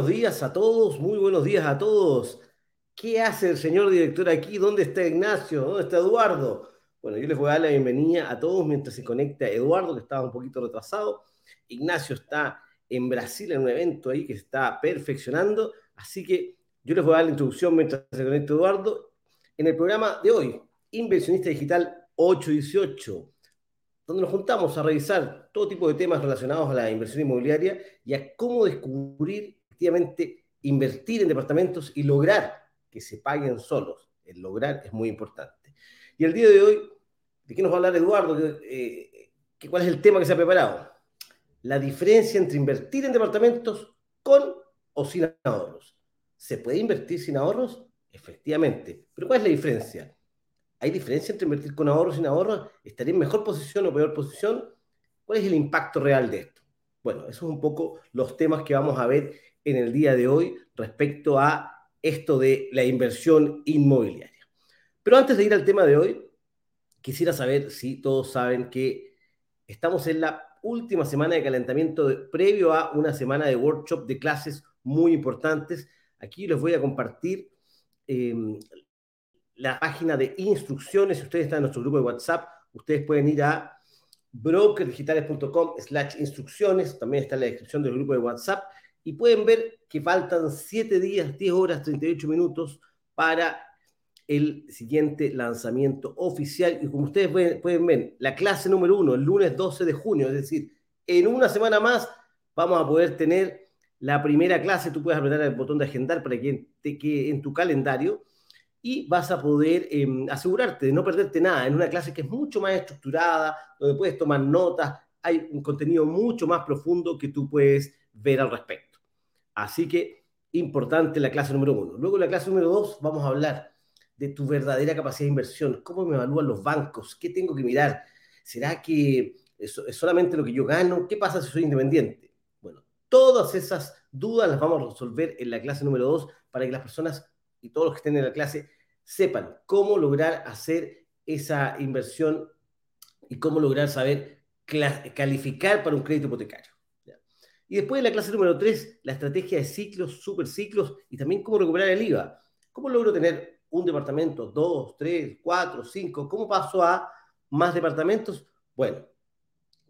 Buenos días a todos, muy buenos días a todos. ¿Qué hace el señor director aquí? ¿Dónde está Ignacio? ¿Dónde está Eduardo? Bueno, yo les voy a dar la bienvenida a todos mientras se conecta Eduardo, que estaba un poquito retrasado. Ignacio está en Brasil en un evento ahí que está perfeccionando. Así que yo les voy a dar la introducción mientras se conecta Eduardo. En el programa de hoy, Inversionista Digital 818 donde nos juntamos a revisar todo tipo de temas relacionados a la inversión inmobiliaria y a cómo descubrir, efectivamente, invertir en departamentos y lograr que se paguen solos. El lograr es muy importante. Y el día de hoy, ¿de qué nos va a hablar Eduardo? Eh, ¿Cuál es el tema que se ha preparado? La diferencia entre invertir en departamentos con o sin ahorros. ¿Se puede invertir sin ahorros? Efectivamente. Pero ¿cuál es la diferencia? ¿Hay diferencia entre invertir con ahorro y sin ahorro? ¿Estaría en mejor posición o peor posición? ¿Cuál es el impacto real de esto? Bueno, esos son un poco los temas que vamos a ver en el día de hoy respecto a esto de la inversión inmobiliaria. Pero antes de ir al tema de hoy, quisiera saber si todos saben que estamos en la última semana de calentamiento previo a una semana de workshop de clases muy importantes. Aquí les voy a compartir eh, la página de instrucciones. Si ustedes están en nuestro grupo de WhatsApp, ustedes pueden ir a brokerdigitales.com slash instrucciones, también está en la descripción del grupo de WhatsApp, y pueden ver que faltan 7 días, 10 horas, 38 minutos para el siguiente lanzamiento oficial. Y como ustedes pueden, ver, la clase número 1, el lunes 12 de junio, es decir, en una semana más vamos a poder tener la primera clase. Tú puedes apretar el botón de agendar para que te quede en tu calendario y vas a poder em, asegurarte de no perderte nada en una clase que es mucho más estructurada, donde puedes tomar notas, hay un contenido mucho más profundo que tú puedes ver al respecto. Así que importante la clase número uno. Luego la clase número dos vamos a hablar de tu verdadera capacidad de inversión, cómo me evalúan los bancos, qué tengo que mirar, será que es, solamente lo que yo gano, qué pasa si soy independiente. Bueno, todas esas dudas las vamos a resolver en la clase número dos para que las personas y todos los que estén en la clase sepan cómo lograr hacer esa inversión y cómo lograr saber calificar para un crédito hipotecario. Y después en la clase número 3, la estrategia de ciclos, superciclos y también cómo recuperar el IVA. ¿Cómo logro tener un departamento, dos, tres, cuatro, cinco? ¿Cómo paso a más departamentos? Bueno,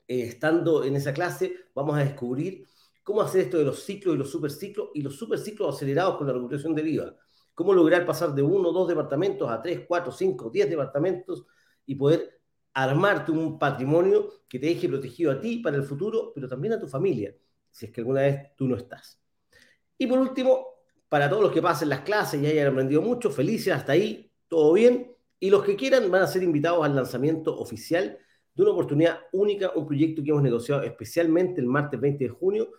eh, estando en esa clase vamos a descubrir cómo hacer esto de los ciclos y los superciclos y los superciclos acelerados con la recuperación del IVA cómo lograr pasar de uno, dos departamentos a tres, cuatro, cinco, diez departamentos y poder armarte un patrimonio que te deje protegido a ti para el futuro, pero también a tu familia, si es que alguna vez tú no estás. Y por último, para todos los que pasen las clases y hayan aprendido mucho, felices hasta ahí, todo bien. Y los que quieran van a ser invitados al lanzamiento oficial de una oportunidad única, un proyecto que hemos negociado especialmente el martes 20 de junio,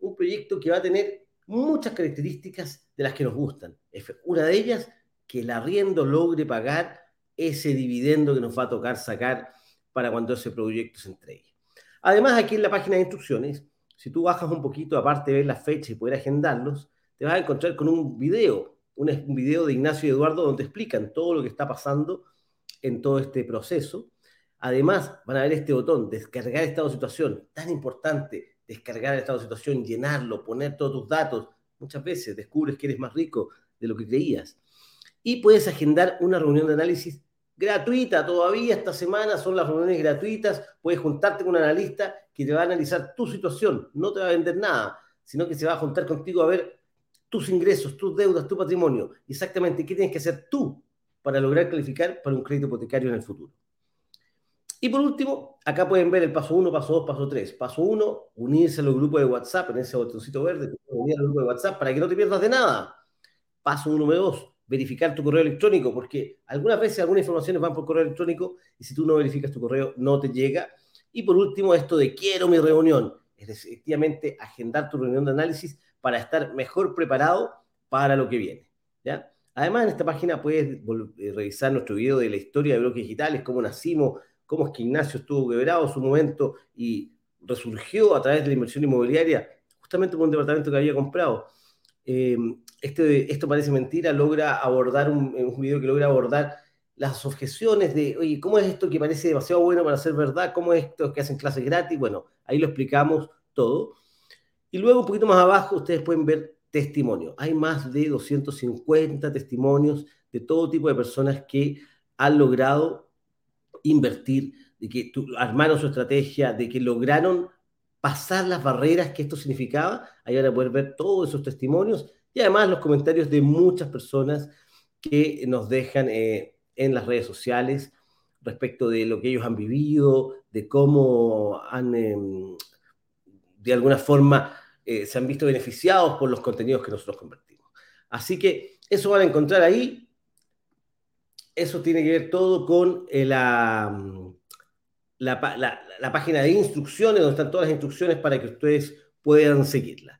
un proyecto que va a tener muchas características de las que nos gustan. Una de ellas, que el arriendo logre pagar ese dividendo que nos va a tocar sacar para cuando ese proyecto se entregue. Además, aquí en la página de instrucciones, si tú bajas un poquito, aparte de ver las fechas y poder agendarlos, te vas a encontrar con un video, un, video de Ignacio y Eduardo donde explican todo lo que está pasando en todo este proceso. Además, van a ver este botón, descargar estado de situación, tan importante, descargar el estado de situación, llenarlo, poner todos tus datos. Muchas veces descubres que eres más rico de lo que creías. Y puedes agendar una reunión de análisis gratuita. Todavía esta semana son las reuniones gratuitas. Puedes juntarte con un analista que te va a analizar tu situación. No te va a vender nada, sino que se va a juntar contigo a ver tus ingresos, tus deudas, tu patrimonio. Exactamente qué tienes que hacer tú para lograr calificar para un crédito hipotecario en el futuro. Y por último, acá pueden ver el paso 1, paso 2, paso 3. Paso 1, unirse a los grupos de WhatsApp, en ese botoncito verde, unir al grupo de WhatsApp para que no te pierdas de nada. Paso número 2, verificar tu correo electrónico, porque algunas veces algunas informaciones van por correo electrónico y si tú no verificas tu correo no te llega. Y por último, esto de quiero mi reunión, es efectivamente agendar tu reunión de análisis para estar mejor preparado para lo que viene. ¿ya? Además, en esta página puedes eh, revisar nuestro video de la historia de bloques digitales, cómo nacimos, cómo es que Ignacio estuvo quebrado su momento y resurgió a través de la inversión inmobiliaria, justamente por un departamento que había comprado. Eh, esto parece mentira, logra abordar un, un video que logra abordar las objeciones de, oye, ¿cómo es esto que parece demasiado bueno para ser verdad? ¿Cómo es esto que hacen clases gratis? Bueno, ahí lo explicamos todo. Y luego un poquito más abajo ustedes pueden ver testimonios. Hay más de 250 testimonios de todo tipo de personas que han logrado invertir, de que armaron su estrategia, de que lograron pasar las barreras que esto significaba. Ahí van a poder ver todos esos testimonios y además los comentarios de muchas personas que nos dejan eh, en las redes sociales respecto de lo que ellos han vivido, de cómo han, em, de alguna forma, eh, se han visto beneficiados por los contenidos que nosotros convertimos. Así que eso van a encontrar ahí. Eso tiene que ver todo con eh, la, la, la, página de instrucciones, donde están todas las instrucciones para que ustedes puedan seguirla.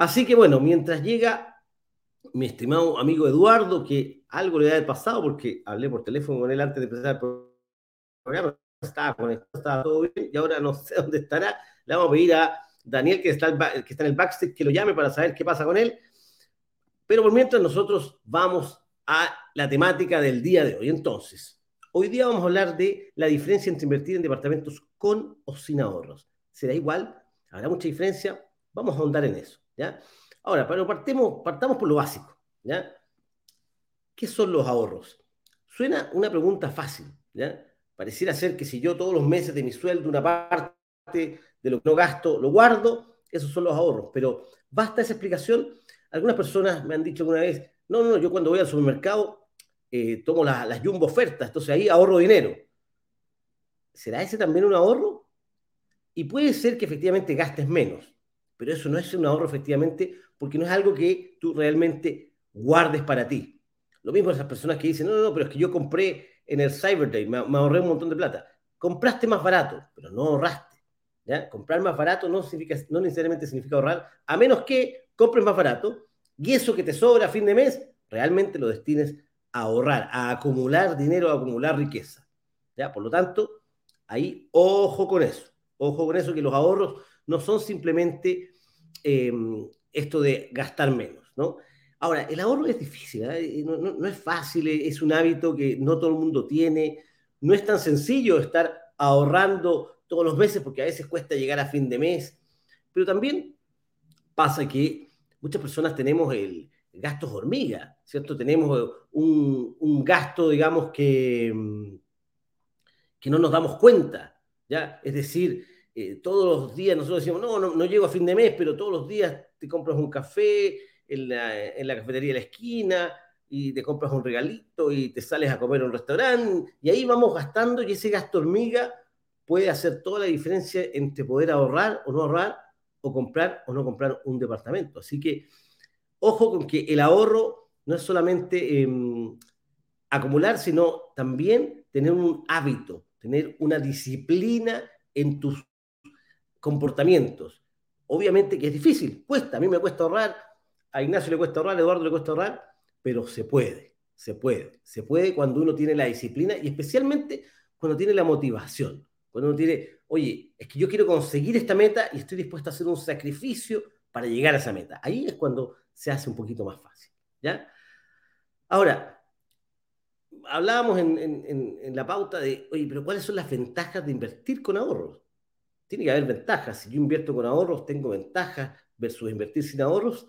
Así que bueno, mientras llega mi estimado amigo Eduardo, que algo le ha pasado porque hablé por teléfono con él antes de empezar el programa, estaba conectado, estaba todo bien y ahora no sé dónde estará. Le vamos a pedir a Daniel, que está, que está en el backstage, que lo llame para saber qué pasa con él. Pero por mientras nosotros vamos a la temática del día de hoy. Entonces, Hoy día vamos a hablar de la diferencia entre invertir en departamentos con o sin ahorros. ¿Será igual? ¿Habrá mucha diferencia? Vamos a ahondar en eso. Ahora, pero partemos, partamos por lo básico. ¿Qué son los ahorros? Suena una pregunta fácil. Pareciera ser que si yo todos los meses de mi sueldo, una parte de lo que no gasto, lo guardo, esos son los ahorros. Pero basta esa explicación. Algunas personas me han dicho alguna vez, no, no, yo cuando voy al supermercado eh, tomo las jumbo ofertas, entonces ahí ahorro dinero. ¿Será ese también un ahorro? Y puede ser que efectivamente gastes menos, pero eso no es un ahorro efectivamente porque no es algo que tú realmente guardes para ti. Lo mismo esas personas que dicen, no, no, no, pero es que yo compré en el Cyber Day, me, ahorré un montón de plata. Compraste más barato, pero no ahorraste. ¿ya? Comprar más barato no, significa, no necesariamente significa ahorrar, a menos que compres más barato y eso que te sobra a fin de mes realmente lo destines a ahorrar, a acumular dinero, a acumular riqueza. ¿ya? Por lo tanto, ahí ojo con eso, ojo con eso, que los ahorros no son simplemente em, esto de gastar menos, ¿no? Ahora, el ahorro es difícil, ¿eh? no, es fácil, es un hábito que no todo el mundo tiene, no es tan sencillo estar ahorrando todos los meses porque a veces cuesta llegar a fin de mes, pero también pasa que muchas personas tenemos el, gastos hormiga, ¿cierto? Tenemos un, gasto, digamos, que, mm, que no nos damos cuenta, ¿ya? Es decir, eh, todos los días nosotros decimos, no, no, llego a fin de mes, pero todos los días te compras un café en la, cafetería de la esquina y te compras un regalito y te sales a comer a un restaurante y ahí vamos gastando y ese gasto hormiga puede hacer toda la diferencia entre poder ahorrar o no ahorrar o comprar o no comprar un departamento. Así que ojo con que el ahorro no es solamente em, acumular, sino también tener un hábito, tener una disciplina en tus comportamientos. Obviamente que es difícil, cuesta, a mí me cuesta ahorrar, a Ignacio le cuesta ahorrar, a Eduardo le cuesta ahorrar, pero se puede, se puede, se puede cuando uno tiene la disciplina y especialmente cuando tiene la motivación, cuando uno tiene, oye, es que yo quiero conseguir esta meta y estoy dispuesto a hacer un sacrificio para llegar a esa meta. Ahí es cuando se hace un poquito más fácil. ¿ya? Ahora, hablábamos en, la pauta de, oye, pero ¿cuáles son las ventajas de invertir con ahorros? Tiene que haber ventajas. Si yo invierto con ahorros, tengo ventajas versus invertir sin ahorros.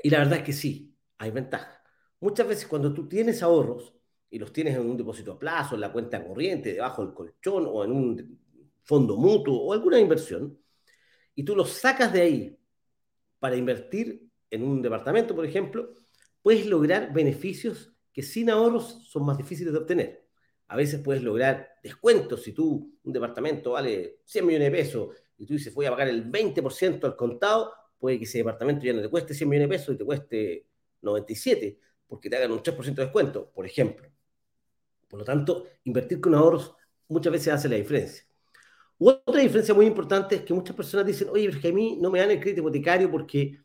Y la verdad es que sí, hay ventajas. Muchas veces cuando tú tienes ahorros y los tienes en un depósito a plazo, en la cuenta corriente, debajo del colchón o en un fondo mutuo o alguna inversión, y tú los sacas de ahí para invertir en un departamento, por ejemplo, puedes lograr beneficios que sin ahorros son más difíciles de obtener. A veces puedes lograr descuentos si tú, un departamento vale 100 millones de pesos y tú dices voy a pagar el 20% al contado, puede que ese departamento ya no te cueste 100 millones de pesos y te cueste 97 porque te hagan un 3% de descuento, por ejemplo. Por lo tanto, invertir con ahorros muchas veces hace la diferencia. Otra diferencia muy importante es que muchas personas dicen, oye, pero a mí no me dan el crédito hipotecario porque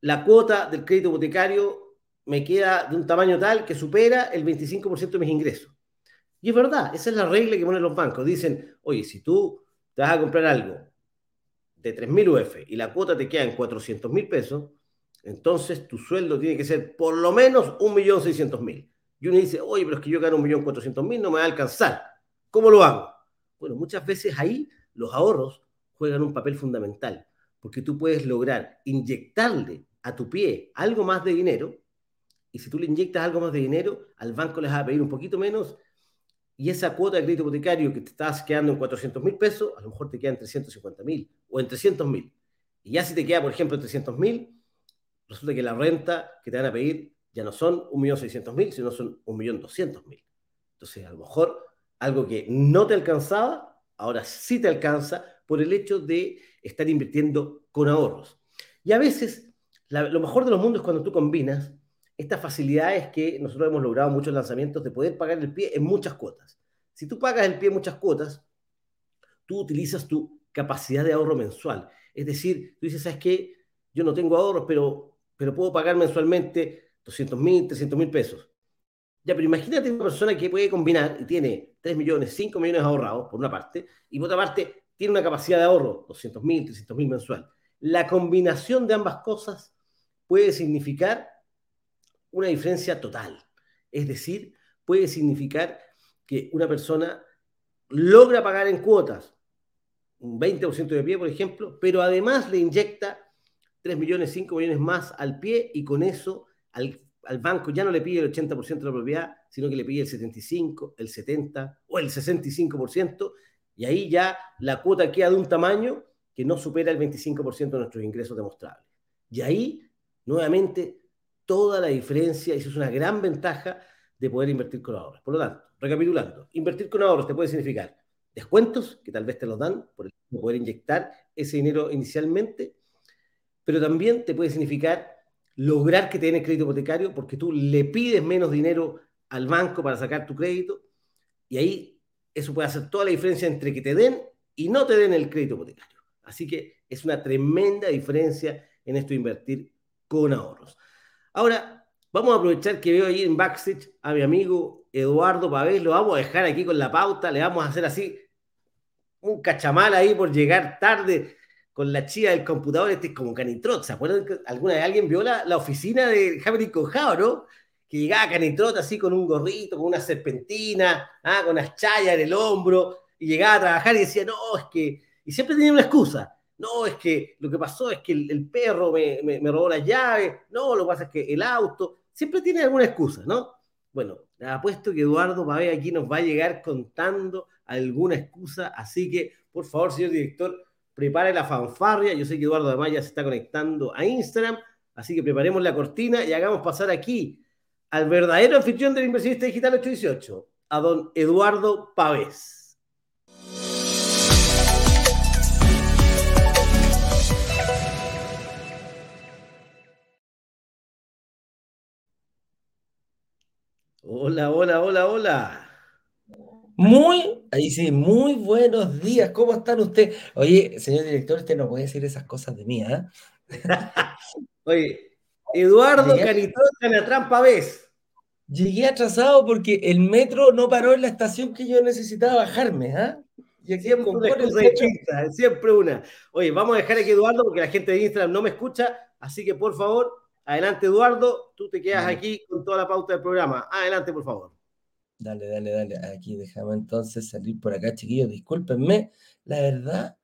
la cuota del crédito hipotecario me queda de un tamaño tal que supera el 25% de mis ingresos. Y es verdad, esa es la regla que ponen los bancos. Dicen, oye, si tú te vas a comprar algo de 3.000 UF y la cuota te queda en 400.000 pesos, entonces tu sueldo tiene que ser por lo menos 1.600.000. Y uno dice, oye, pero es que yo gano 1.400.000, no me va a alcanzar. ¿Cómo lo hago? Bueno, muchas veces ahí los ahorros juegan un papel fundamental porque tú puedes lograr inyectarle a tu pie algo más de dinero, y si tú le inyectas algo más de dinero, al banco les va a pedir un poquito menos, y esa cuota de crédito hipotecario que te estás quedando en 400 mil pesos, a lo mejor te queda en 350 mil o en 300 mil. Y ya si te queda, por ejemplo, en 300 mil, resulta que la renta que te van a pedir ya no son 1.600.000, sino son 1.200.000. Entonces, a lo mejor algo que no te alcanzaba, ahora sí te alcanza por el hecho de estar invirtiendo con ahorros. Y a veces, lo mejor de los mundos es cuando tú combinas estas facilidades que nosotros hemos logrado muchos lanzamientos de poder pagar el pie en muchas cuotas. Si tú pagas el pie en muchas cuotas, tú utilizas tu capacidad de ahorro mensual. Es decir, tú dices, ¿sabes qué? Yo no tengo ahorros, pero, pero puedo pagar mensualmente 200 mil, 300 mil pesos. Ya, pero imagínate una persona que puede combinar y tiene 3 millones, 5 millones ahorrados, por una parte, y por otra parte tiene una capacidad de ahorro, 200 mil, 300 mil mensual. La combinación de ambas cosas puede significar una diferencia total. Es decir, puede significar que una persona logra pagar en cuotas un 20% de pie, por ejemplo, pero además le inyecta 3 millones, 5 millones más al pie y con eso al, banco ya no le pide el 80% de la propiedad, sino que le pide el 75, el 70 o el 65%, y ahí ya la cuota queda de un tamaño que no supera el 25% de nuestros ingresos demostrables. Y ahí, nuevamente, toda la diferencia, y eso es una gran ventaja de poder invertir con ahorros. Por lo tanto, recapitulando, invertir con ahorros te puede significar descuentos, que tal vez te los dan por el poder inyectar ese dinero inicialmente, pero también te puede significar lograr que te den el crédito hipotecario porque tú le pides menos dinero al banco para sacar tu crédito y ahí eso puede hacer toda la diferencia entre que te den y no te den el crédito hipotecario. Así que es una tremenda diferencia en esto de invertir con ahorros. Ahora, vamos a aprovechar que veo ahí en backstage a mi amigo Eduardo Pavés, lo vamos a dejar aquí con la pauta, le vamos a hacer así un cachamal ahí por llegar tarde con la chía del computador, este es como Canitrot. ¿Se acuerdan que alguna vez alguien vio la, oficina de Javier Conjado, no? Que llegaba Canitrot así con un gorrito, con una serpentina, ¿ah? con unas chayas en el hombro, y llegaba a trabajar y decía, no, es que. Y siempre tenía una excusa. No, es que lo que pasó es que el, perro me, robó las llaves. No, lo que pasa es que el auto. Siempre tiene alguna excusa, ¿no? Bueno, apuesto que Eduardo Pabé aquí nos va a llegar contando alguna excusa. Así que, por favor, señor director, prepare la fanfarria. Yo sé que Eduardo además ya se está conectando a Instagram, así que preparemos la cortina y hagamos pasar aquí al verdadero anfitrión del inversionista digital 818, a don Eduardo Pavés. Hola, hola, hola, hola. Muy, ahí sí, muy buenos días, ¿cómo están ustedes? Oye, señor director, usted no puede decir esas cosas de mí, ¿eh? Oye, Eduardo en la trampa ves. Llegué atrasado porque el metro no paró en la estación que yo necesitaba bajarme, ¿ah? Y aquí siempre una siempre una. Oye, vamos a dejar aquí Eduardo porque la gente de Instagram no me escucha, así que por favor, adelante Eduardo, tú te quedas aquí con toda la pauta del programa. Adelante, por favor. Dale, dale, dale. Aquí déjame entonces salir por acá, chiquillos. Discúlpenme. La verdad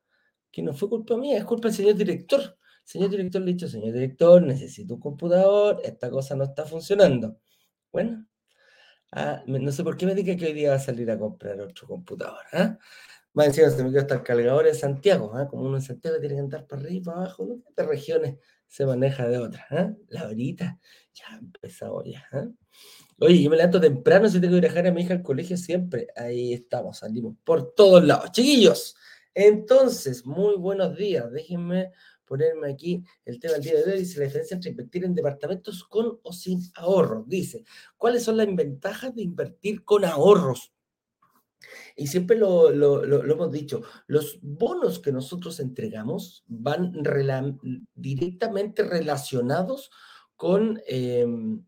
que no fue culpa mía, es culpa del señor director. Señor director le he dicho, señor director, necesito un computador, esta cosa no está funcionando. Bueno, ah, no sé por qué me dije que hoy día va a salir a comprar otro computador. Más encima se me quedó hasta el cargador en Santiago, ¿ah? como uno en Santiago tiene que andar para arriba y para abajo, ¿no? De regiones se maneja de otra. ¿ah? La horita, ya empezamos ya. ¿ah? Oye, yo me levanto temprano si tengo que dejar a mi hija al colegio siempre. Ahí estamos, salimos por todos lados. Chiquillos, entonces, muy buenos días. Déjenme ponerme aquí el tema del día de hoy. Dice la diferencia entre invertir en departamentos con o sin ahorros. Dice, ¿cuáles son las ventajas de invertir con ahorros? Y siempre lo, hemos dicho, los bonos que nosotros entregamos van directamente relacionados con... Em,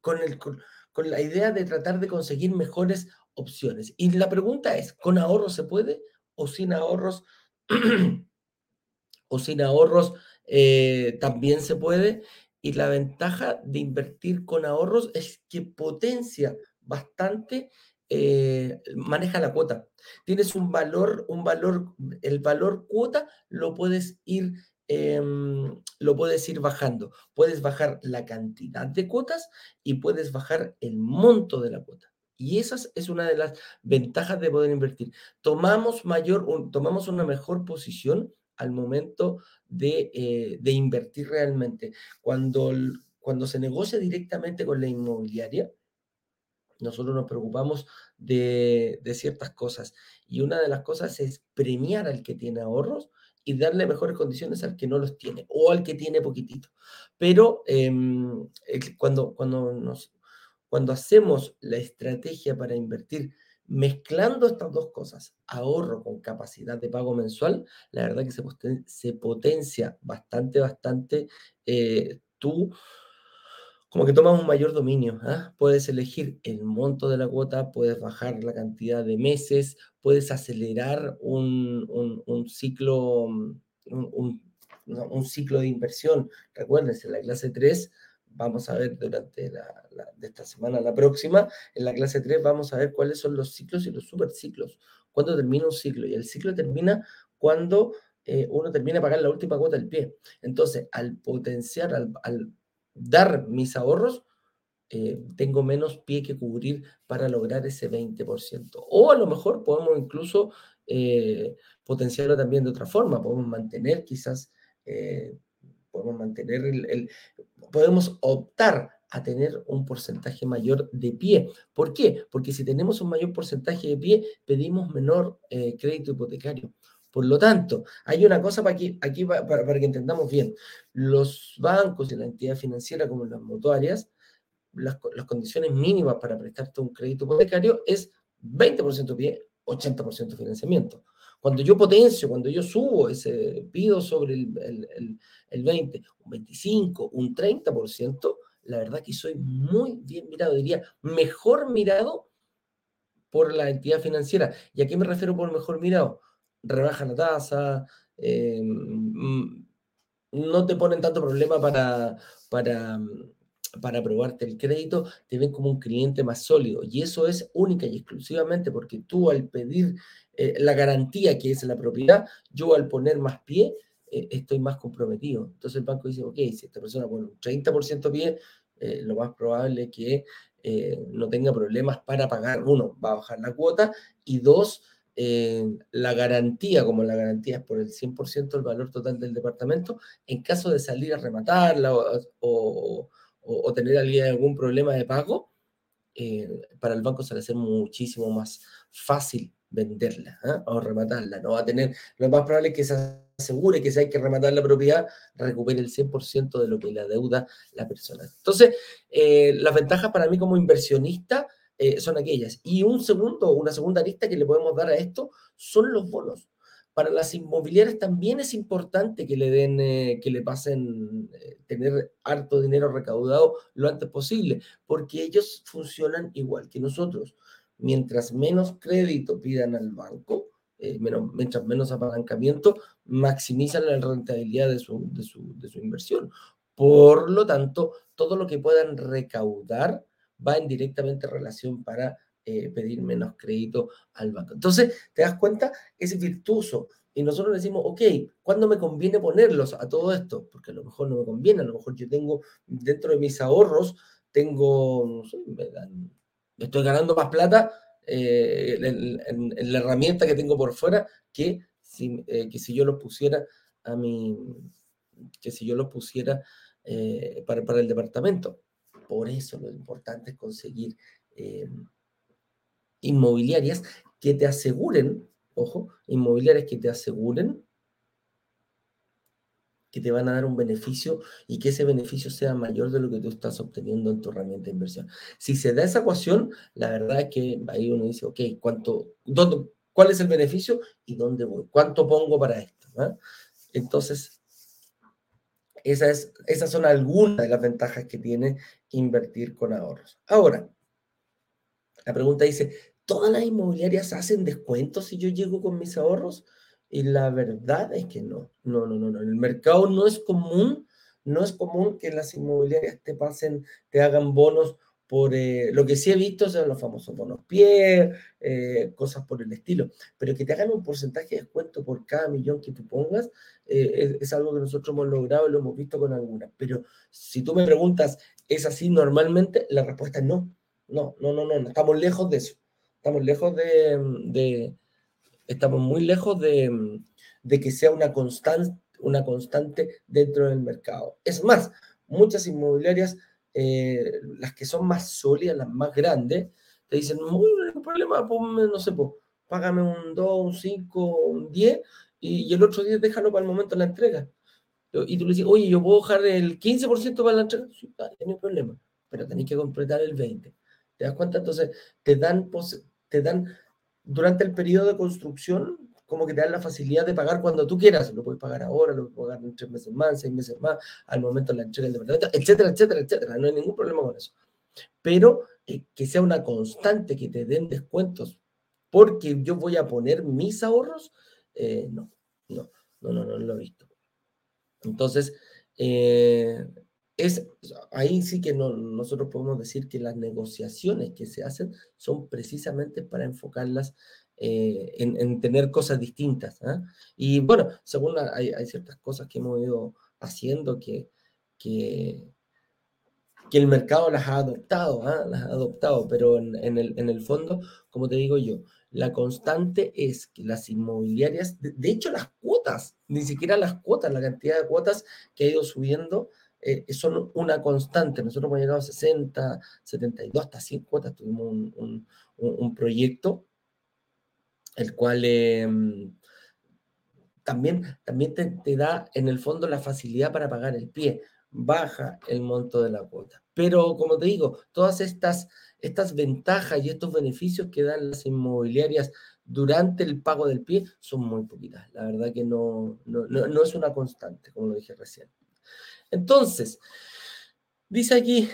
con, el, con, la idea de tratar de conseguir mejores opciones. Y la pregunta es, ¿con ahorros se puede o sin ahorros? o sin ahorros eh, también se puede. Y la ventaja de invertir con ahorros es que potencia bastante, eh, maneja la cuota. Tienes un valor, un valor, el valor cuota lo puedes ir em, lo puedes ir bajando. Puedes bajar la cantidad de cuotas y puedes bajar el monto de la cuota. Y esa es una de las ventajas de poder invertir. Tomamos, mayor, tomamos una mejor posición al momento de, eh, de invertir realmente. Cuando, cuando se negocia directamente con la inmobiliaria, nosotros nos preocupamos de, ciertas cosas. Y una de las cosas es premiar al que tiene ahorros y darle mejores condiciones al que no los tiene o al que tiene poquitito. Pero eh, cuando, cuando, cuando hacemos la estrategia para invertir mezclando estas dos cosas, ahorro con capacidad de pago mensual, la verdad que se, potencia bastante, bastante eh, tú como que tomas un mayor dominio. ¿ah? Puedes elegir el monto de la cuota, puedes bajar la cantidad de meses, puedes acelerar un, un, ciclo, un, un, ciclo de inversión. Recuérdense, en la clase 3 vamos a ver durante la, de esta semana la próxima, en la clase 3 vamos a ver cuáles son los ciclos y los superciclos. Cuándo termina un ciclo. Y el ciclo termina cuando eh, uno termina de pagar la última cuota del pie. Entonces, al potenciar, al, al dar mis ahorros, eh, tengo menos pie que cubrir para lograr ese 20%. O a lo mejor podemos incluso eh, potenciarlo también de otra forma, podemos mantener quizás, eh, podemos mantener el, podemos optar a tener un porcentaje mayor de pie. ¿Por qué? Porque si tenemos un mayor porcentaje de pie, pedimos menor crédito hipotecario. Por lo tanto, hay una cosa para aquí, aquí para, que entendamos bien. Los bancos y la entidad financiera como las mutuarias, las, las condiciones mínimas para prestarte un crédito hipotecario es 20% pie, 80% financiamiento. Cuando yo potencio, cuando yo subo ese, pido sobre el, el, el 20, un 25, un 30%, la verdad que soy muy bien mirado, diría mejor mirado por la entidad financiera. ¿Y a qué me refiero por mejor mirado? Rebajan la tasa, eh, mm, no te ponen tanto problema para, para, mm, para aprobarte el crédito, te ven como un cliente más sólido. Y eso es única y exclusivamente porque tú al pedir eh, la garantía que es la propiedad, yo al poner más pie, eh, estoy más comprometido. Entonces el banco dice, ok, si esta persona pone un 30% pie, lo más probable es que no tenga problemas para pagar. Uno, va a bajar la cuota y dos, la garantía, como la garantía es por el 100% del valor total del departamento, en caso de salir a rematarla o, o, tener algún problema de pago, eh, para el banco se le hace muchísimo más fácil venderla ¿ah? o rematarla. No va a tener, lo más probable es que se asegure que si hay que rematar la propiedad, recupere el 100% de lo que la deuda la persona. Entonces, eh, las ventajas para mí como inversionista eh, son aquellas. Y un segundo, una segunda lista que le podemos dar a esto son los bonos. Para las inmobiliarias también es importante que le den, eh, que le pasen, eh, tener harto dinero recaudado lo antes posible, porque ellos funcionan igual que nosotros. Mientras menos crédito pidan al banco, menos, mientras menos apalancamiento, maximizan la rentabilidad de su, de su, de su inversión. Por lo tanto, todo lo que puedan recaudar va en directamente relación para eh, pedir menos crédito al banco. Entonces, te das cuenta, es virtuoso. Y nosotros decimos, ok, ¿cuándo me conviene ponerlos a todo esto? Porque a lo mejor no me conviene, a lo mejor yo tengo dentro de mis ahorros, tengo, no sé, estoy ganando más plata eh, en, la herramienta que tengo por fuera que si, eh, que si yo lo pusiera a mi, que si yo lo pusiera para, para el departamento. Por eso lo importante es conseguir eh, inmobiliarias que te aseguren, ojo, inmobiliarias que te aseguren que te van a dar un beneficio y que ese beneficio sea mayor de lo que tú estás obteniendo en tu herramienta de inversión. Si se da esa ecuación, la verdad es que ahí uno dice, ok, ¿cuánto, ¿cuál es el beneficio y dónde voy? ¿Cuánto pongo para esto? ¿Ah? Entonces, esas son algunas de las ventajas que tiene invertir con ahorros. Ahora, la pregunta dice, ¿todas las inmobiliarias hacen descuentos si yo llego con mis ahorros? Y la verdad es que no, no, no, no, no. En el mercado no es común, no es común que las inmobiliarias te pasen, te hagan bonos por eh, lo que sí he visto son los famosos bonos pie, eh, cosas por el estilo, pero que te hagan un porcentaje de descuento por cada millón que tú pongas eh, es, algo que nosotros hemos logrado y lo hemos visto con algunas. Pero si tú me preguntas, ¿es así normalmente? La respuesta es no. No, no, no, no, estamos lejos de eso. Estamos lejos de, estamos muy lejos de, de que sea una constante, una constante dentro del mercado. Es más, muchas inmobiliarias eh, las que son más sólidas, las más grandes, te dicen, no problema, ponme, no sé, pues, págame un 2, un 5, un 10 y, el otro 10 déjalo para el momento de la entrega. Y tú le dices, oye, yo puedo dejar el 15% para la entrega. Sí, no hay problema, pero tenéis que completar el 20%. ¿Te das cuenta? Entonces, te dan, te dan, durante el periodo de construcción, como que te dan la facilidad de pagar cuando tú quieras. Lo puedes pagar ahora, lo puedes pagar en tres meses más, seis meses más, al momento de la entrega del departamento, etcétera, etcétera, etcétera. No hay ningún problema con eso. Pero eh, que sea una constante, que te den descuentos porque yo voy a poner mis ahorros, eh, no, no, no, no, no, lo he visto. Entonces, eh, es, ahí sí que no, nosotros podemos decir que las negociaciones que se hacen son precisamente para enfocarlas eh, en, tener cosas distintas. ¿ah? Y bueno, según hay, ciertas cosas que hemos ido haciendo que, que, que el mercado las ha adoptado, ¿ah? las ha adoptado, pero en, el, en, el, fondo, como te digo yo, la constante es que las inmobiliarias, de, hecho las cuotas, ni siquiera las cuotas, la cantidad de cuotas que ha ido subiendo, eh, son una constante. Nosotros hemos llegado a 60, 72, hasta 100 cuotas, tuvimos un, un, un proyecto el cual em, también, también te, da en el fondo la facilidad para pagar el pie, baja el monto de la cuota. Pero como te digo, todas estas, estas ventajas y estos beneficios que dan las inmobiliarias durante el pago del pie son muy poquitas. La verdad que no, no, no es una constante, como lo dije recién. Entonces, dice aquí,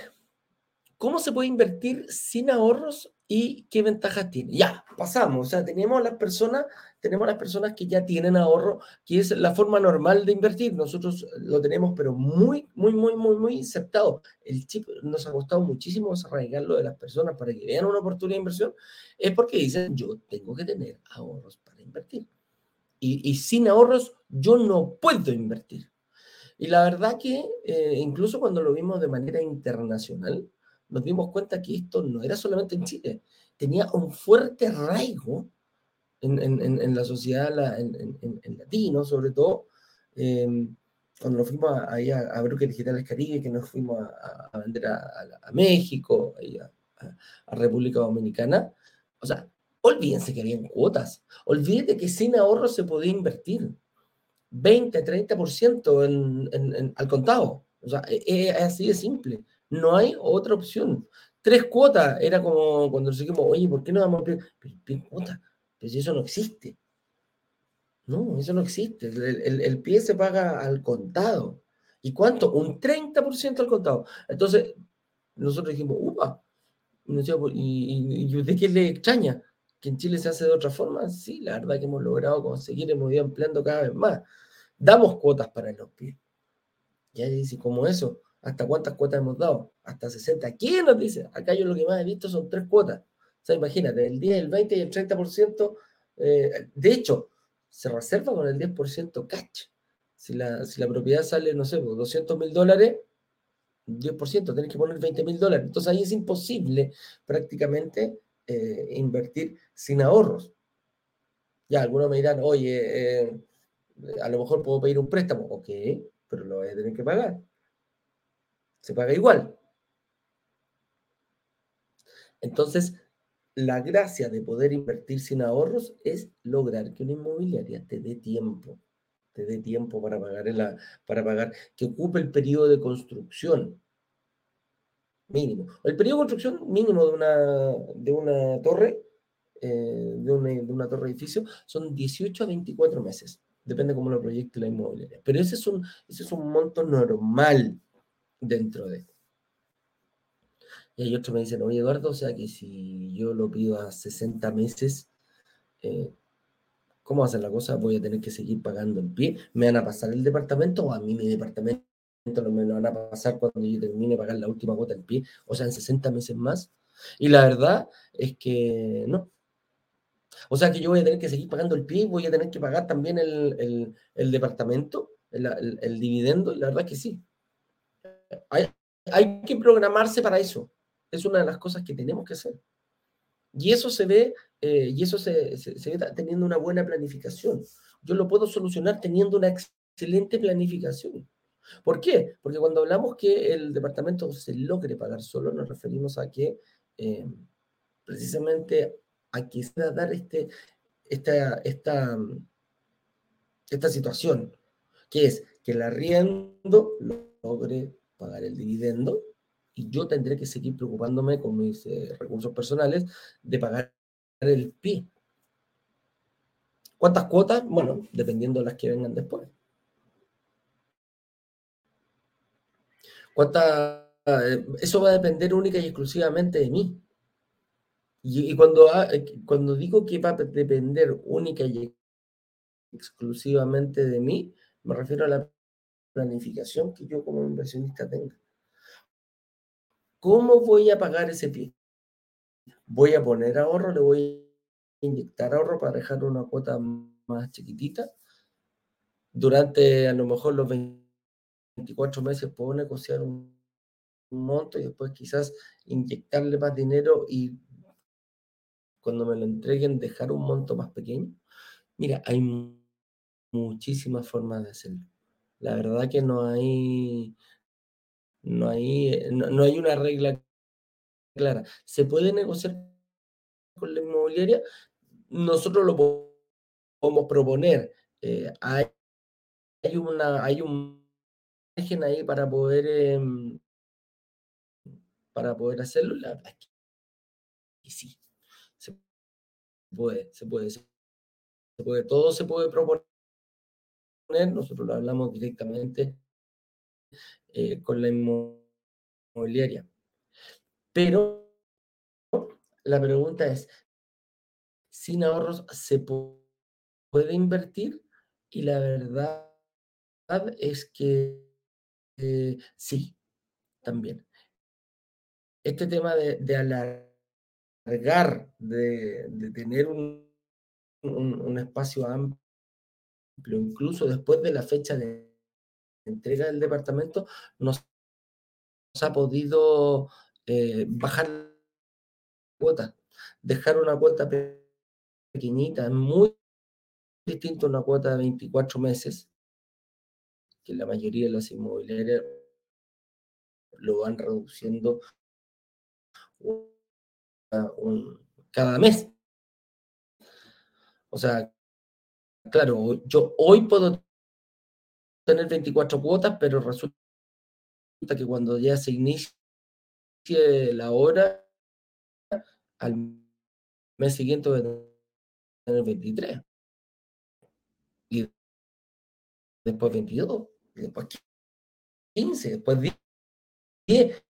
¿cómo se puede invertir sin ahorros y qué ventajas tiene. Ya, pasamos, o sea, tenemos las personas, tenemos las personas que ya tienen ahorro, que es la forma normal de invertir. Nosotros lo tenemos, pero muy, muy, muy, muy, muy aceptado. El chip nos ha costado muchísimo desarrollarlo de las personas para que vean una oportunidad de inversión, es porque dicen, yo tengo que tener ahorros para invertir. Y, y sin ahorros, yo no puedo invertir. Y la verdad que eh, incluso cuando lo vimos de manera internacional, nos dimos cuenta que esto no era solamente en Chile, tenía un fuerte arraigo en, en, en la sociedad en, latino, sobre todo, em, cuando nos fuimos ahí a, a Brokers Digitales Caribe, que nos fuimos a, a vender a, México, a, República Dominicana, o sea, olvídense que habían cuotas, olvídense que sin ahorro se podía invertir 20, 30% en, en, al contado, o sea, es, e, es así de simple. No hay otra opción. Tres cuotas era como cuando nos dijimos, oye, ¿por qué no damos pie? cuota? Pues eso no existe. No, eso no existe. El, pie se paga al contado. ¿Y cuánto? Un 30% al contado. Entonces, nosotros dijimos, upa. ¿Y, y, de qué le extraña? ¿Que en Chile se hace de otra forma? Sí, la verdad que hemos logrado conseguir, hemos ido ampliando cada vez más. Damos cuotas para los pies. Ya dice, como eso, ¿Hasta cuántas cuotas hemos dado? Hasta 60. ¿Quién nos dice? Acá yo lo que más he visto son tres cuotas. O sea, imagínate, el 10, el 20 y el 30%. Eh, de hecho, se reserva con el 10% catch. Si la, si la propiedad sale, no sé, 200 mil dólares, 10%, tenés que poner 20 mil dólares. Entonces ahí es imposible prácticamente eh, invertir sin ahorros. Ya, algunos me dirán, oye, eh, a lo mejor puedo pedir un préstamo. Ok, pero lo voy a tener que pagar se paga igual. Entonces, la gracia de poder invertir sin ahorros es lograr que una inmobiliaria te dé tiempo, te dé tiempo para pagar, la, para pagar, que ocupe el periodo de construcción mínimo. El periodo de construcción mínimo de una, de una torre, eh, de, una, de, una, torre edificio, son 18 a 24 meses. Depende cómo lo proyecte la inmobiliaria. Pero ese es un, ese es un monto normal dentro de. Y hay otros me dicen, oye Eduardo, o sea que si yo lo pido a 60 meses, eh, ¿cómo va a ser la cosa? ¿Voy a tener que seguir pagando en pie? ¿Me van a pasar el departamento o a mí mi departamento me lo van a pasar cuando yo termine de pagar la última cuota del pie, o sea, en 60 meses más. Y la verdad es que no. O sea que yo voy a tener que seguir pagando el pie, voy a tener que pagar también el, departamento, el, dividendo, y la verdad es que sí. Hay, hay que programarse para eso. Es una de las cosas que tenemos que hacer. Y eso se ve, eh, y eso se, se, ve teniendo una buena planificación. Yo lo puedo solucionar teniendo una excelente planificación. ¿Por qué? Porque cuando hablamos que el departamento se logre pagar solo, nos referimos a que eh, precisamente a que se dar este, esta, esta, esta situación, que es que el arriendo logre pagar el dividendo y yo tendré que seguir preocupándome con mis eh, recursos personales de pagar el PI. ¿Cuántas cuotas? Bueno, dependiendo de las que vengan después. Eh, eso va a depender única y exclusivamente de mí. Y, cuando, eh, cuando digo que va a depender única y exclusivamente de mí, me refiero a la planificación que yo como inversionista tenga. ¿Cómo voy a pagar ese pie? ¿Voy a poner ahorro? ¿Le voy a inyectar ahorro para dejar una cuota más chiquitita? Durante a lo mejor los 24 meses puedo negociar un, monto y después quizás inyectarle más dinero y cuando me lo entreguen dejar un monto más pequeño. Mira, hay muchísimas formas de hacerlo. La verdad que no hay, no hay, no, hay una regla clara. ¿Se puede negociar con la inmobiliaria? Nosotros lo podemos proponer. Eh, hay, una, hay un margen ahí para poder, em, para poder hacerlo. La verdad que sí, se puede, se puede, se puede, todo se puede proponer. Nosotros lo hablamos directamente eh, con la inmobiliaria. Pero la pregunta es, ¿sin ahorros se puede invertir? Y la verdad es que eh, sí, también. Este tema de, alargar, de, tener un, un espacio amplio, incluso después de la fecha de entrega del departamento nos ha podido eh, bajar la cuota, dejar una cuota pequeñita, muy distinto a una cuota de 24 meses, que la mayoría de las inmobiliarias lo van reduciendo cada mes. O sea, claro, yo hoy puedo tener 24 cuotas, pero resulta que cuando ya se inicie la hora, al mes siguiente voy a tener 23. Y después 22, y después 15, después 10.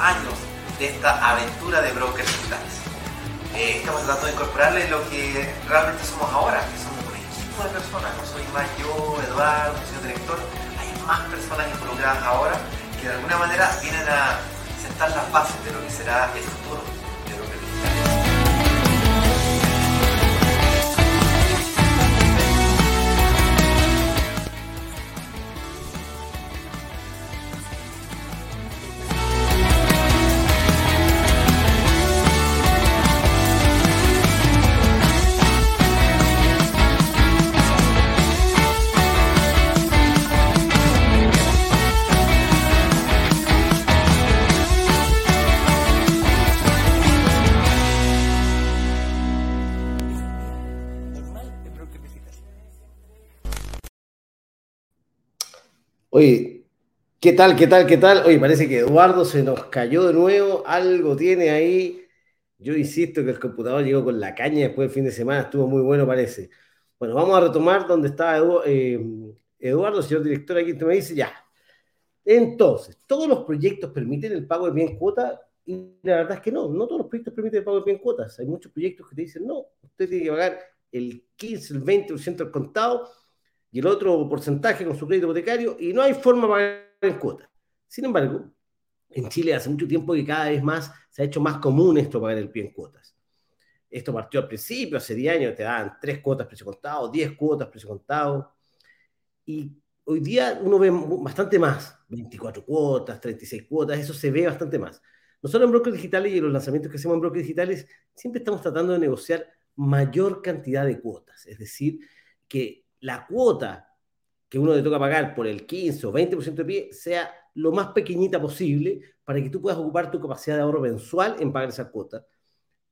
De esta aventura de brokers digitales. Eh, estamos tratando de incorporarle lo que realmente somos ahora, que somos un equipo de personas, no soy más yo, Eduardo, señor director, hay más personas involucradas ahora que de alguna manera vienen a sentar las bases de lo que será el futuro Oye, ¿qué tal, qué tal, qué tal? Oye, parece que Eduardo se nos cayó de nuevo, algo tiene ahí. Yo insisto que el computador llegó con la caña después del fin de semana, estuvo muy bueno, parece. Bueno, vamos a retomar donde estaba eh, Eduardo, señor director, aquí te me dice ya. Entonces, todos los proyectos permiten el pago de bien cuota y la verdad es que no, no todos los proyectos permiten el pago de bien cuotas. Hay muchos proyectos que te dicen, no, usted tiene que pagar el 15, el 20% del contado y el otro porcentaje con su crédito hipotecario y no hay forma de pagar en cuotas. Sin embargo, en Chile hace mucho tiempo que cada vez más se ha hecho más común esto pagar el pie en cuotas. Esto partió al principio, hace 10 años te daban 3 cuotas precio contado, 10 cuotas precio contado. Y hoy día uno ve bastante más, 24 cuotas, 36 cuotas, eso se ve bastante más. Nosotros en brokers digitales y en los lanzamientos que hacemos en brokers digitales siempre estamos tratando de negociar mayor cantidad de cuotas, es decir, que la cuota que uno le toca pagar por el 15 o 20% de pie sea lo más pequeñita posible para que tú puedas ocupar tu capacidad de ahorro mensual en pagar esa cuota.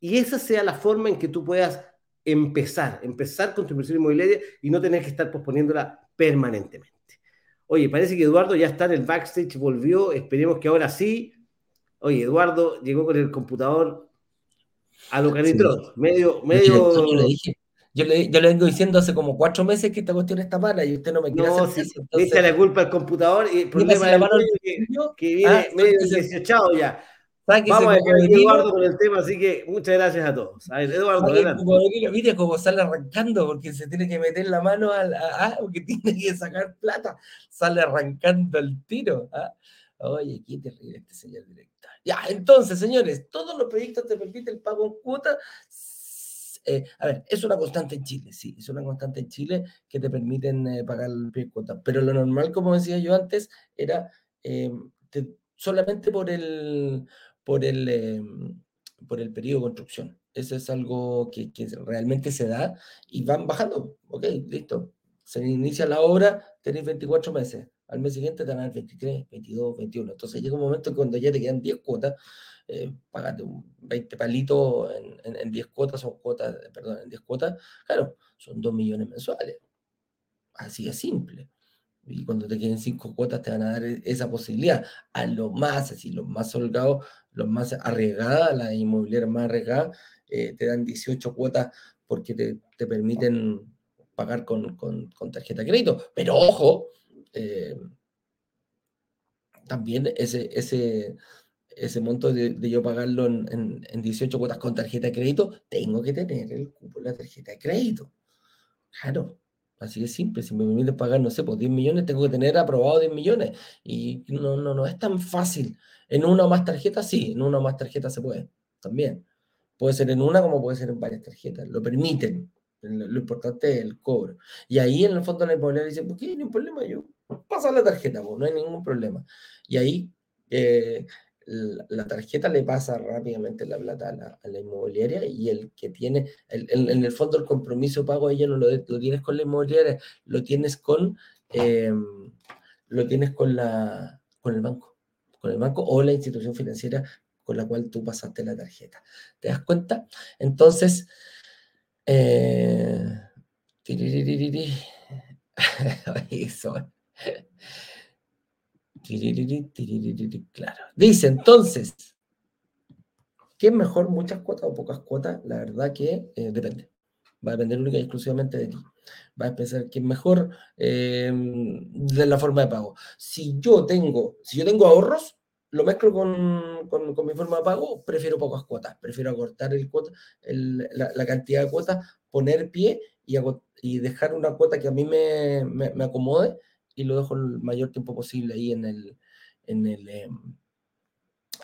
Y esa sea la forma en que tú puedas empezar, empezar con tu inversión inmobiliaria y no tener que estar posponiéndola permanentemente. Oye, parece que Eduardo ya está en el backstage, volvió, esperemos que ahora sí. Oye, Eduardo llegó con el computador a lo canitrón, medio, medio... Yo le, yo le vengo diciendo hace como cuatro meses que esta cuestión está mala y usted no me quiere no, hacer caso. Entonces, echa la culpa al computador y el problema es que, que, viene ah, medio desechado ya. Vamos a a Eduardo con el tema, así que muchas gracias a todos. A ver, Eduardo, adelante. Mire cómo sale arrancando porque se tiene que meter la mano al, a, a, porque tiene que sacar plata. Sale arrancando el tiro. ¿ah? Oye, qué terrible este señor director. Ya, entonces, señores, todos los proyectos te permiten el pago en cuota eh, a ver, es una constante en Chile, sí, es una constante en Chile que te permiten eh, pagar el pie cuota, pero lo normal, como decía yo antes, era eh, solamente por el, por el, por el periodo de construcción. Eso es algo que, que, realmente se da y van bajando. Ok, listo. Se inicia la obra, tenéis 24 meses. Al mes siguiente te van a dar 23, 22, 21. Entonces llega un momento cuando ya te quedan 10 cuotas, eh, pagarte un 20 palitos en, en, 10 cuotas, son cuotas, perdón, en 10 cuotas, claro, son 2 millones mensuales. Así es simple. Y cuando te queden 5 cuotas te van a dar e, esa posibilidad. A lo más, así, los más holgados, los más arriesgadas, las inmobiliarias más arriesgadas, eh, te dan 18 cuotas porque te, te permiten pagar con, con, con, tarjeta de crédito. Pero ojo, eh, también ese, ese, ese monto de, yo pagarlo en, en, 18 cuotas con tarjeta de crédito, tengo que tener el cupo de la tarjeta de crédito. Claro, así de simple. Si me permiten pagar, no sé, por pues 10 millones, tengo que tener aprobado 10 millones. Y no, no, no es tan fácil. En una o más tarjetas, sí, en una o más tarjetas se puede, también. Puede ser en una como puede ser en varias tarjetas. Lo permiten. Lo, importante es el cobro. Y ahí en el fondo la inmobiliaria dice, ¿por qué? No hay problema, yo paso la tarjeta, pues, no hay ningún problema. Y ahí eh, la tarjeta le pasa rápidamente la plata a la, inmobiliaria y el que tiene, en el fondo el compromiso pago ella no lo, lo, tienes con la inmobiliaria, lo tienes con, em, lo tienes con, la, con el banco, con el banco o la institución financiera con la cual tú pasaste la tarjeta. ¿Te das cuenta? Entonces, eh, eso. Claro. Dice entonces, ¿qué es mejor, muchas cuotas o pocas cuotas? La verdad que eh, depende. Va a depender única y exclusivamente de ti. Va a pensar que es mejor eh, de la forma de pago. Si yo tengo, si yo tengo ahorros, lo mezclo con, con, mi forma de pago, prefiero pocas cuotas, prefiero acortar el cuota, la, cantidad de cuotas, poner pie y, y, dejar una cuota que a mí me, me, acomode y lo dejo el mayor tiempo posible ahí en el, en el em,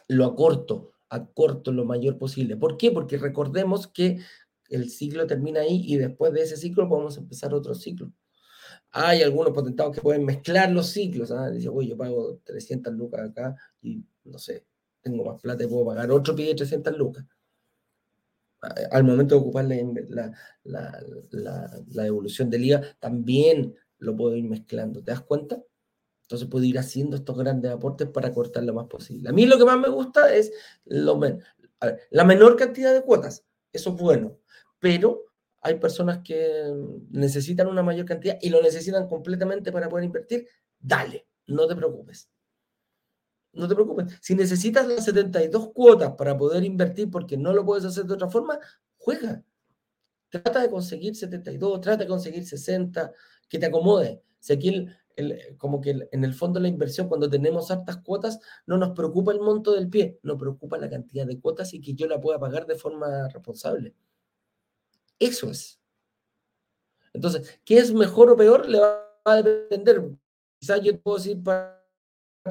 lo acorto, acorto lo mayor posible. ¿Por qué? Porque recordemos que el ciclo termina ahí y después de ese ciclo podemos empezar otro ciclo. Hay algunos potentados que pueden mezclar los ciclos. ¿ah? Dice, oye, yo pago 300 lucas acá y no sé, tengo más plata y puedo pagar otro pie de 300 lucas. Al momento de ocupar la, la, la, la devolución del IVA, también lo puedo ir mezclando. ¿Te das cuenta? Entonces puedo ir haciendo estos grandes aportes para cortar lo más posible. A mí lo que más me gusta es lo la menor cantidad de cuotas. Eso es bueno. Pero hay personas que necesitan una mayor cantidad y lo necesitan completamente para poder invertir. Dale, no te preocupes. No te preocupes. Si necesitas las 72 cuotas para poder invertir porque no lo puedes hacer de otra forma, juega. Trata de conseguir 72, trata de conseguir 60, que te acomode. Si aquí como que en el fondo la inversión, cuando tenemos hartas cuotas, no nos preocupa el monto del pie, nos preocupa la cantidad de cuotas y que yo la pueda pagar de forma responsable. Eso es. Entonces, ¿qué es mejor o peor? Le va a depender. Quizás yo puedo decir, para,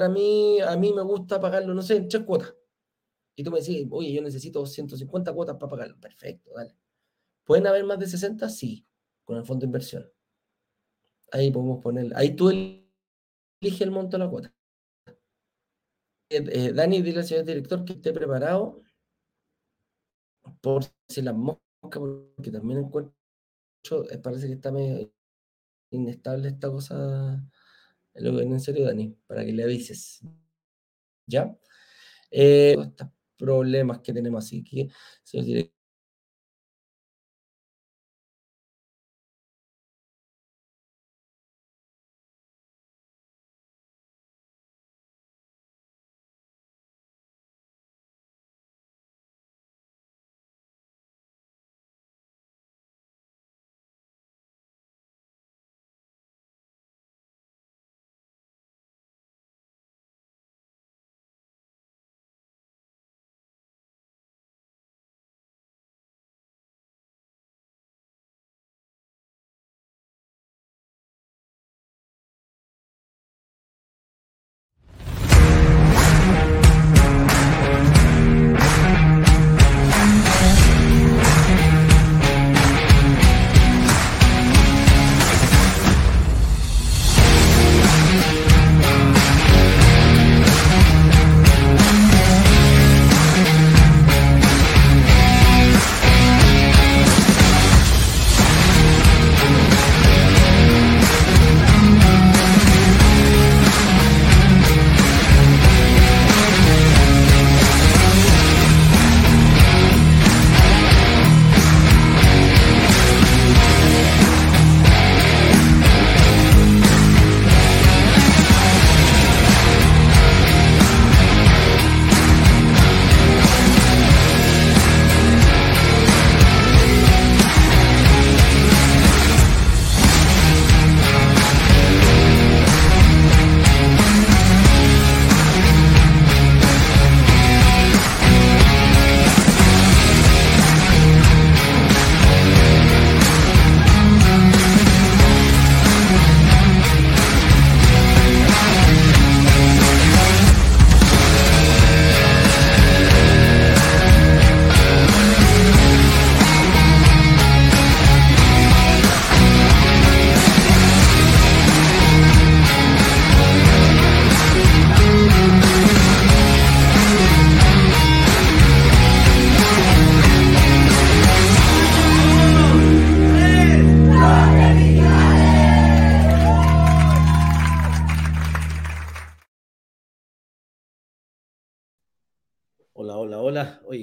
mí, a mí me gusta pagarlo, no sé, en tres cuotas. Y tú me decís, oye, yo necesito 150 cuotas para pagarlo. Perfecto, dale. ¿Pueden haber más de 60? Sí, con el fondo de inversión. Ahí podemos poner, ahí tú eliges el monto de la cuota. Eh, eh, Dani, dile al señor director que esté preparado por si las moscas, porque también encuentro, eh, parece que está medio inestable esta cosa. En serio, Dani, para que le avises. ¿Ya? estos problemas que tenemos así que, señor director,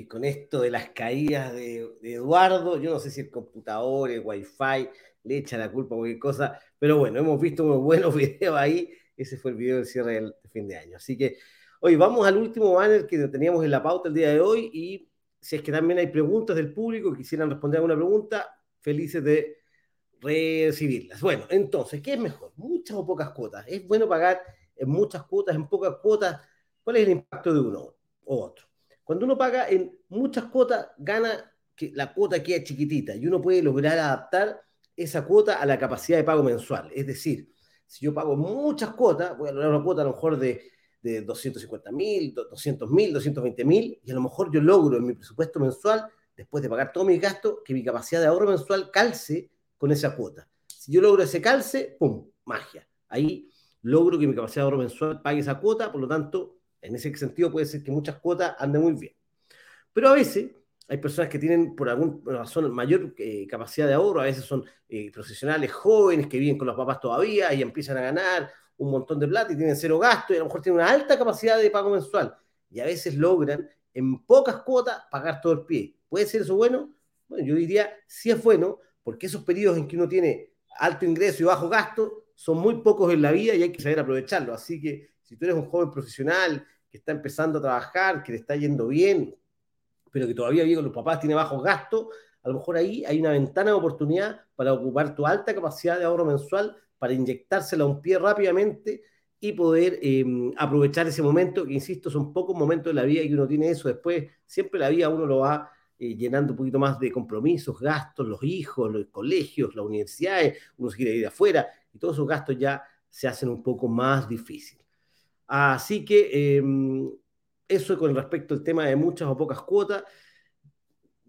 con esto de las caídas de, Eduardo, yo no sé si el computador, el wifi, le echa la culpa a cualquier cosa, pero bueno, hemos visto unos buenos videos ahí, ese fue el video del cierre del fin de año. Así que hoy vamos al último banner que teníamos en la pauta el día de hoy y si es que también hay preguntas del público, quisieran responder a una pregunta, felices de recibirlas. Bueno, entonces, ¿qué es mejor? ¿Muchas o pocas cuotas? ¿Es bueno pagar en muchas cuotas, en pocas cuotas? ¿Cuál es el impacto de uno o otro? Cuando uno paga en muchas cuotas, gana que la cuota queda chiquitita y uno puede lograr adaptar esa cuota a la capacidad de pago mensual. Es decir, si yo pago muchas cuotas, voy a lograr una cuota a lo mejor de, de 250 mil, 200 mil, 220 mil, y a lo mejor yo logro en mi presupuesto mensual, después de pagar todos mis gastos, que mi capacidad de ahorro mensual calce con esa cuota. Si yo logro ese calce, ¡pum! Magia. Ahí logro que mi capacidad de ahorro mensual pague esa cuota, por lo tanto, en ese sentido puede ser que muchas cuotas anden muy bien. Pero a veces hay personas que tienen por alguna razón mayor eh, capacidad de ahorro, a veces son eh, profesionales jóvenes que viven con los papás todavía y empiezan a ganar un montón de plata y tienen cero gasto y a lo mejor tienen una alta capacidad de pago mensual y a veces logran en pocas cuotas pagar todo el pie. ¿Puede ser eso bueno? Bueno, yo diría sí es bueno porque esos periodos en que uno tiene alto ingreso y bajo gasto son muy pocos en la vida y hay que saber aprovecharlo. Así que si tú eres un joven profesional que está empezando a trabajar, que le está yendo bien, pero que todavía vive con los papás, tiene bajos gastos, a lo mejor ahí hay una ventana de oportunidad para ocupar tu alta capacidad de ahorro mensual, para inyectársela a un pie rápidamente y poder eh, aprovechar ese momento, que insisto, son pocos momentos de la vida y que uno tiene eso. Después, siempre la vida uno lo va eh, llenando un poquito más de compromisos, gastos, los hijos, los colegios, las universidades, uno se quiere ir afuera y todos esos gastos ya se hacen un poco más difíciles. Así que em, eso con respecto al tema de muchas o pocas cuotas.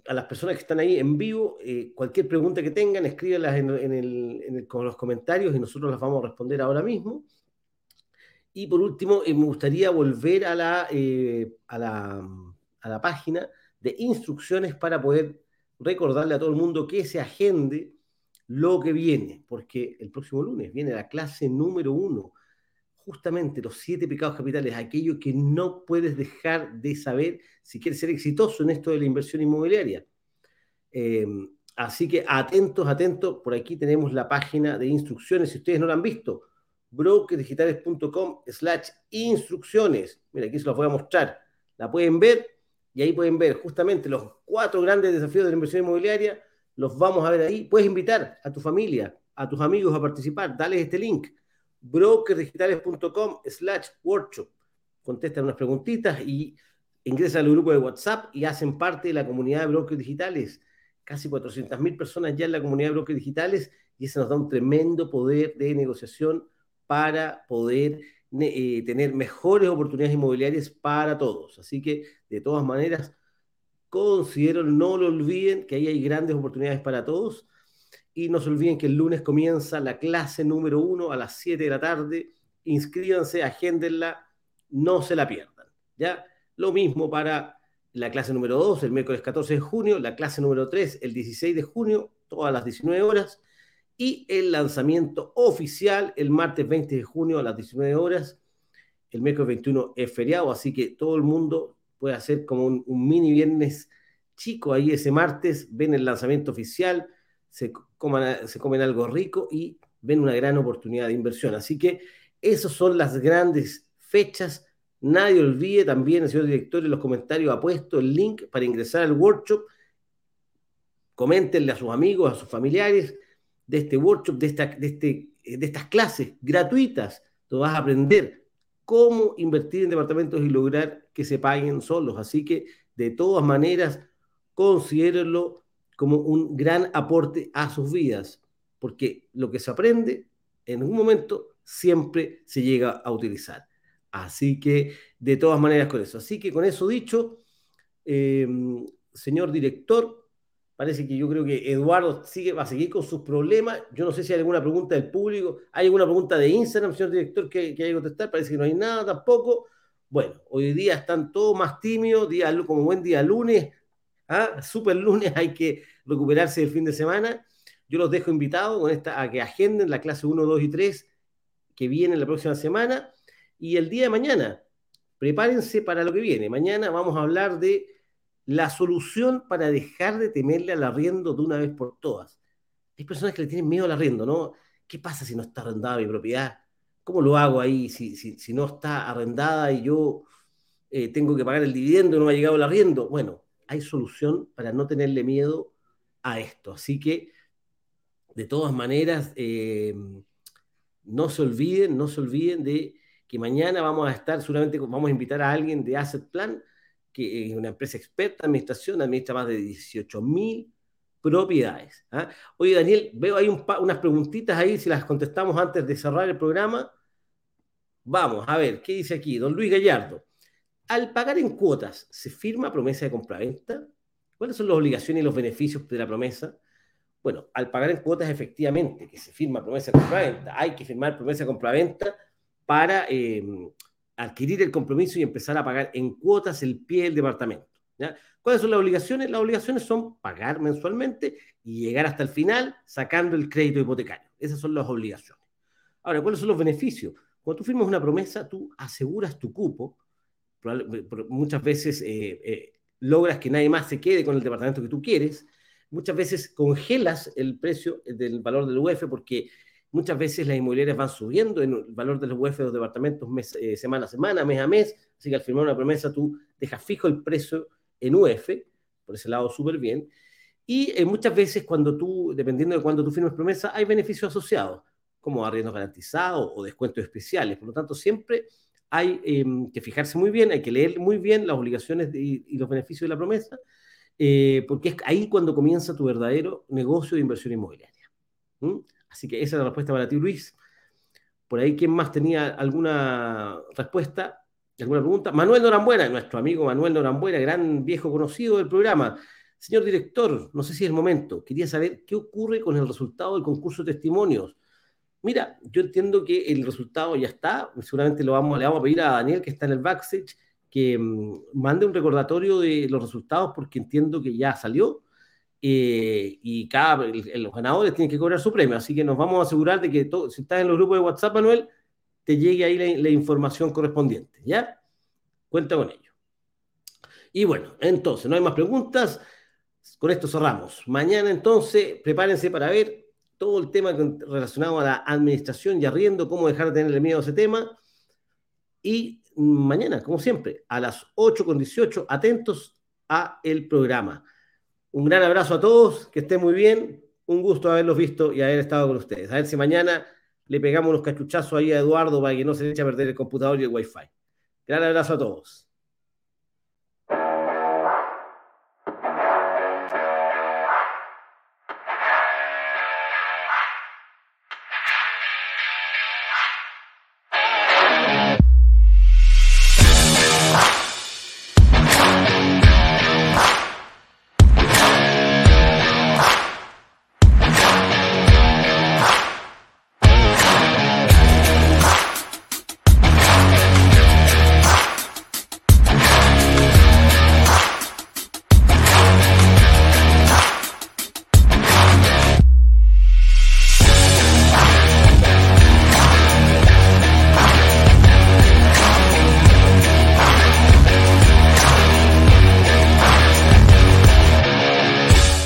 A las personas que están ahí en vivo, eh, cualquier pregunta que tengan, escríbanlas en, con los comentarios y nosotros las vamos a responder ahora mismo. Y por último, eh, me gustaría volver a la, eh, a, la, a la página de instrucciones para poder recordarle a todo el mundo que se agende lo que viene, porque el próximo lunes viene la clase número uno justamente los siete pecados capitales, aquello que no puedes dejar de saber si quieres ser exitoso en esto de la inversión inmobiliaria. Eh, así que atentos, atentos, por aquí tenemos la página de instrucciones, si ustedes no la han visto, brokerdigitales.com slash instrucciones. Mira, aquí se los voy a mostrar. La pueden ver y ahí pueden ver justamente los cuatro grandes desafíos de la inversión inmobiliaria. Los vamos a ver ahí. Puedes invitar a tu familia, a tus amigos a participar. Dale este link brokerdigitales.com slash workshop. Contestan unas preguntitas y ingresan al grupo de WhatsApp y hacen parte de la comunidad de brokers digitales. Casi 400.000 personas ya en la comunidad de brokers digitales y eso nos da un tremendo poder de negociación para poder eh, tener mejores oportunidades inmobiliarias para todos. Así que, de todas maneras, considero, no lo olviden, que ahí hay grandes oportunidades para todos y no se olviden que el lunes comienza la clase número uno a las 7 de la tarde. Inscríbanse, agéndenla, no se la pierdan. ¿ya? Lo mismo para la clase número 2, el miércoles 14 de junio, la clase número 3, el 16 de junio, todas las 19 horas, y el lanzamiento oficial el martes 20 de junio a las 19 horas. El miércoles 21 es feriado, así que todo el mundo puede hacer como un, un mini viernes chico ahí ese martes, ven el lanzamiento oficial se, se comen algo rico y ven una gran oportunidad de inversión. Así que esas son las grandes fechas. Nadie olvide también, el señor director en los comentarios ha puesto el link para ingresar al workshop. Coméntenle a sus amigos, a sus familiares de este workshop, de, esta, de, este, de estas clases gratuitas. Tú vas a aprender cómo invertir en departamentos y lograr que se paguen solos. Así que, de todas maneras, considérenlo como un gran aporte a sus vidas, porque lo que se aprende en un momento siempre se llega a utilizar. Así que, de todas maneras, con eso. Así que con eso dicho, em, señor director, parece que yo creo que Eduardo sigue, va a seguir con sus problemas. Yo no sé si hay alguna pregunta del público. ¿Hay alguna pregunta de Instagram, señor director, que, que hay que contestar? Parece que no hay nada tampoco. Bueno, hoy día están todos más tímidos, día, como buen día lunes, ¿ah? super lunes, hay que recuperarse del fin de semana. Yo los dejo invitados con esta, a que agenden la clase 1, 2 y 3 que viene la próxima semana. Y el día de mañana, prepárense para lo que viene. Mañana vamos a hablar de la solución para dejar de temerle al arriendo de una vez por todas. Hay personas que le tienen miedo al arriendo, ¿no? ¿Qué pasa si no está arrendada mi propiedad? ¿Cómo lo hago ahí si, si, no está arrendada y yo eh, tengo que pagar el dividendo y no me ha llegado el arriendo? Bueno, hay solución para no tenerle miedo a esto. Así que, de todas maneras, eh, no se olviden, no se olviden de que mañana vamos a estar, seguramente vamos a invitar a alguien de Asset Plan, que es una empresa experta en administración, administra más de 18 mil propiedades. ¿ah? Oye, Daniel, veo ahí unas preguntitas ahí, si las contestamos antes de cerrar el programa. Vamos, a ver, ¿qué dice aquí? Don Luis Gallardo. Al pagar en cuotas, ¿se firma promesa de compraventa? ¿Cuáles son las obligaciones y los beneficios de la promesa? Bueno, al pagar en cuotas, efectivamente, que se firma promesa de compraventa, hay que firmar promesa de compraventa para em, adquirir el compromiso y empezar a pagar en cuotas el pie del departamento. ¿Cuáles son las obligaciones? Las obligaciones son pagar mensualmente y llegar hasta el final sacando el crédito hipotecario. Esas son las obligaciones. Ahora, ¿cuáles son los beneficios? Cuando tú firmas una promesa, tú aseguras tu cupo. Muchas veces eh, eh, logras que nadie más se quede con el departamento que tú quieres. Muchas veces congelas el precio del valor del UF porque Muchas veces las inmobiliarias van subiendo en el valor de los UF de los departamentos eh, semana a semana, mes a mes, así que al firmar una promesa tú dejas fijo el precio en UF, por ese lado súper bien. Y eh, muchas veces cuando tú, dependiendo de cuándo tú firmes promesa, hay beneficios asociados, como arriendos garantizados o descuentos especiales. Por lo tanto, siempre hay em, que fijarse muy bien, hay que leer muy bien las obligaciones y los beneficios de la promesa, eh, porque es ahí cuando comienza tu verdadero negocio de inversión inmobiliaria. Así que esa es la respuesta para ti, Luis. Por ahí, ¿quién más tenía alguna respuesta? ¿Alguna pregunta? Manuel Norambuena, nuestro amigo Manuel Norambuena, gran viejo conocido del programa. Señor director, no sé si es el momento. Quería saber qué ocurre con el resultado del concurso de testimonios. Mira, yo entiendo que el resultado ya está. Seguramente lo vamos, le vamos a pedir a Daniel, que está en el backstage, que mm, mande un recordatorio de los resultados, porque entiendo que ya salió. Eh, y cada, los ganadores tienen que cobrar su premio. Así que nos vamos a asegurar de que si estás en los grupos de WhatsApp, Manuel, te llegue ahí la, información correspondiente. ¿Ya? Cuenta con ello. Y bueno, entonces, no hay más preguntas. Con esto cerramos. Mañana entonces, prepárense para ver todo el tema relacionado a la administración y arriendo, cómo dejar de tener miedo a ese tema. Y mañana, como siempre, a las 8.18, atentos a el programa. Un gran abrazo a todos, que estén muy bien. Un gusto haberlos visto y haber estado con ustedes. A ver si mañana le pegamos unos cachuchazos ahí a Eduardo para que no se eche a perder el computador y el wifi. Gran abrazo a todos.